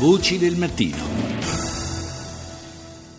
Voci del mattino.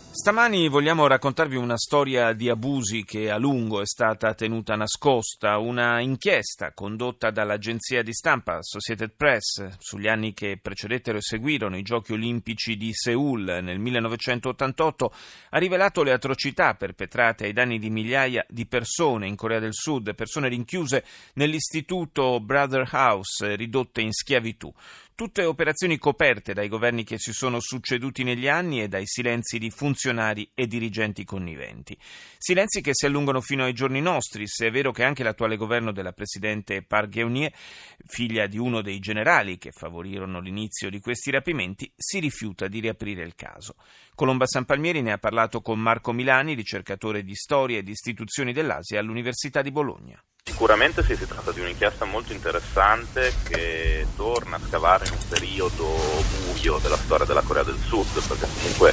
Stamani vogliamo raccontarvi una storia di abusi che a lungo è stata tenuta nascosta, una inchiesta condotta dall'agenzia di stampa Associated Press sugli anni che precedettero e seguirono i Giochi olimpici di Seoul nel 1988 ha rivelato le atrocità perpetrate ai danni di migliaia di persone in Corea del Sud, persone rinchiuse nell'istituto Brother House ridotte in schiavitù. Tutte operazioni coperte dai governi che si sono succeduti negli anni e dai silenzi di funzionari e dirigenti conniventi. Silenzi che si allungano fino ai giorni nostri, se è vero che anche l'attuale governo della presidente Park figlia di uno dei generali che favorirono l'inizio di questi rapimenti, si rifiuta di riaprire il caso. Colomba San Palmieri ne ha parlato con Marco Milani, ricercatore di storia e di istituzioni dell'Asia all'Università di Bologna. Sicuramente sì, si tratta di un'inchiesta molto interessante che torna a scavare in un periodo buio della storia della Corea del Sud, perché comunque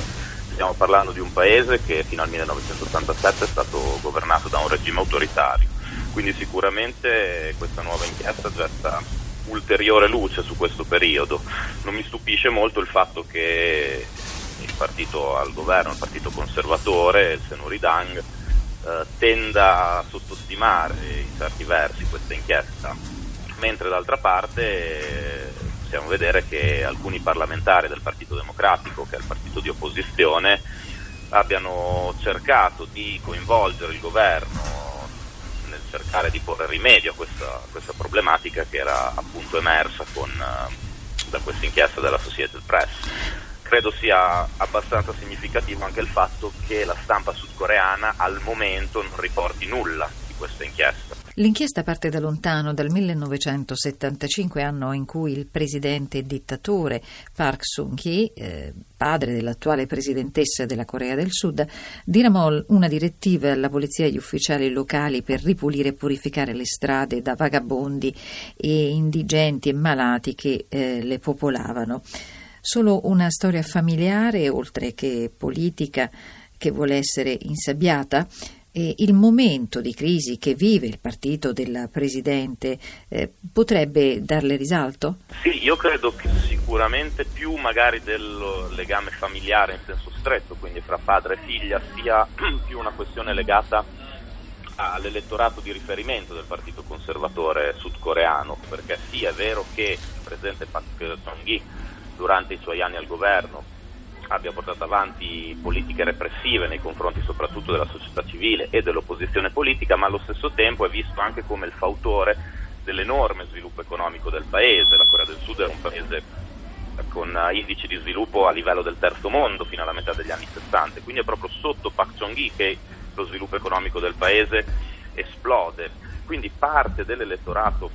stiamo parlando di un paese che fino al 1987 è stato governato da un regime autoritario, quindi sicuramente questa nuova inchiesta getta ulteriore luce su questo periodo. Non mi stupisce molto il fatto che il partito al governo, il partito conservatore, il Senuridang, eh, tenda a sottostimare certi versi questa inchiesta, mentre d'altra parte eh, possiamo vedere che alcuni parlamentari del Partito Democratico, che è il partito di opposizione, abbiano cercato di coinvolgere il governo nel cercare di porre rimedio a questa, questa problematica che era appunto emersa con, uh, da questa inchiesta della Society Press credo sia abbastanza significativo anche il fatto che la stampa sudcoreana al momento non riporti nulla di questa inchiesta. L'inchiesta parte da lontano, dal 1975, anno in cui il presidente dittatore Park Sun-hee, eh, padre dell'attuale presidentessa della Corea del Sud, diramò una direttiva alla polizia e agli ufficiali locali per ripulire e purificare le strade da vagabondi e indigenti e malati che eh, le popolavano solo una storia familiare, oltre che politica, che vuole essere insabbiata? E il momento di crisi che vive il partito del Presidente eh, potrebbe darle risalto? Sì, io credo che sicuramente più magari del legame familiare in senso stretto, quindi fra padre e figlia, sia più una questione legata all'elettorato di riferimento del partito conservatore sudcoreano, perché sì è vero che il presidente Park Chung-hee durante i suoi anni al governo abbia portato avanti politiche repressive nei confronti soprattutto della società civile e dell'opposizione politica, ma allo stesso tempo è visto anche come il fautore dell'enorme sviluppo economico del paese. La Corea del Sud era un paese con indici di sviluppo a livello del terzo mondo fino alla metà degli anni 60, quindi è proprio sotto Pak Chung-hee che lo sviluppo economico del paese esplode. Quindi parte dell'elettorato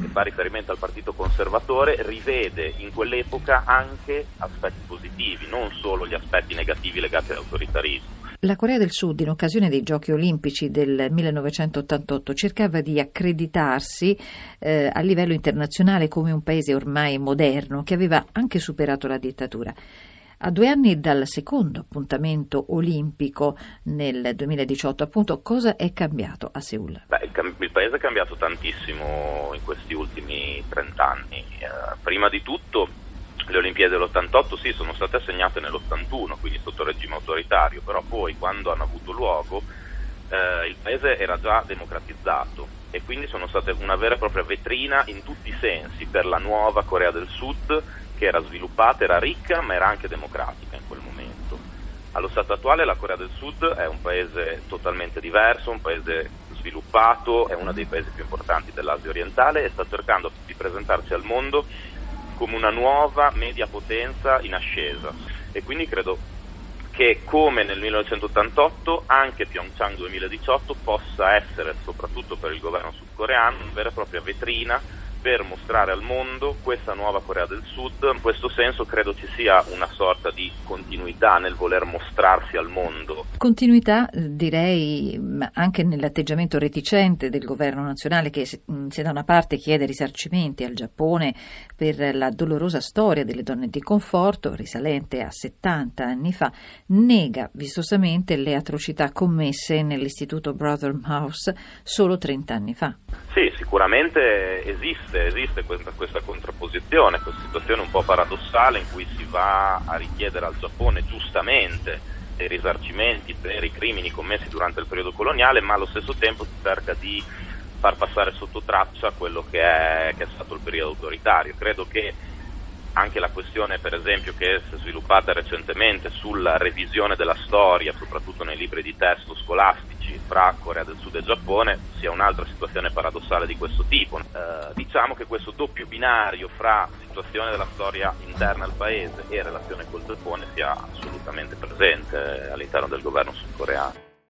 che fa riferimento al partito conservatore, rivede in quell'epoca anche aspetti positivi, non solo gli aspetti negativi legati all'autoritarismo. La Corea del Sud, in occasione dei Giochi olimpici del 1988, cercava di accreditarsi eh, a livello internazionale come un paese ormai moderno che aveva anche superato la dittatura. A due anni dal secondo appuntamento olimpico nel 2018, appunto, cosa è cambiato a Seoul? Beh, il, cam- il, paese è cambiato tantissimo in questi ultimi 30 anni. Eh, prima di tutto le Olimpiadi dell'88 sì, sono state assegnate nell'81, quindi sotto regime autoritario, però poi quando hanno avuto luogo eh, il paese era già democratizzato e quindi sono state una vera e propria vetrina in tutti i sensi per la nuova Corea del Sud che era sviluppata, era ricca, ma era anche democratica in quel momento. Allo stato attuale la Corea del Sud è un paese totalmente diverso, un paese sviluppato, è uno dei paesi più importanti dell'Asia orientale e sta cercando di presentarsi al mondo come una nuova media potenza in ascesa. E quindi credo che come nel 1988 anche Pyeongchang 2018 possa essere, soprattutto per il governo sudcoreano, una vera e propria vetrina per mostrare al mondo questa nuova Corea del Sud. In questo senso credo ci sia una sorta di continuità nel voler mostrarsi al mondo. Continuità direi anche nell'atteggiamento reticente del governo nazionale che se, se da una parte chiede risarcimenti al Giappone per la dolorosa storia delle donne di conforto risalente a 70 anni fa, nega vistosamente le atrocità commesse nell'istituto Brother House solo 30 anni fa. Sì, sicuramente esiste esiste, esiste questa, questa contrapposizione, questa situazione un po' paradossale in cui si va a richiedere al Giappone giustamente dei risarcimenti per i crimini commessi durante il periodo coloniale, ma allo stesso tempo si cerca di far passare sotto traccia quello che è, che è stato il periodo autoritario. Credo che anche la questione per esempio che si è sviluppata recentemente sulla revisione della storia, soprattutto nei libri di testo scolastici fra Corea del Sud e Giappone, sia un'altra situazione paradossale di questo tipo. Eh, diciamo che questo doppio binario fra situazione della storia interna al paese e relazione col Giappone sia assolutamente presente all'interno del governo sudcoreano.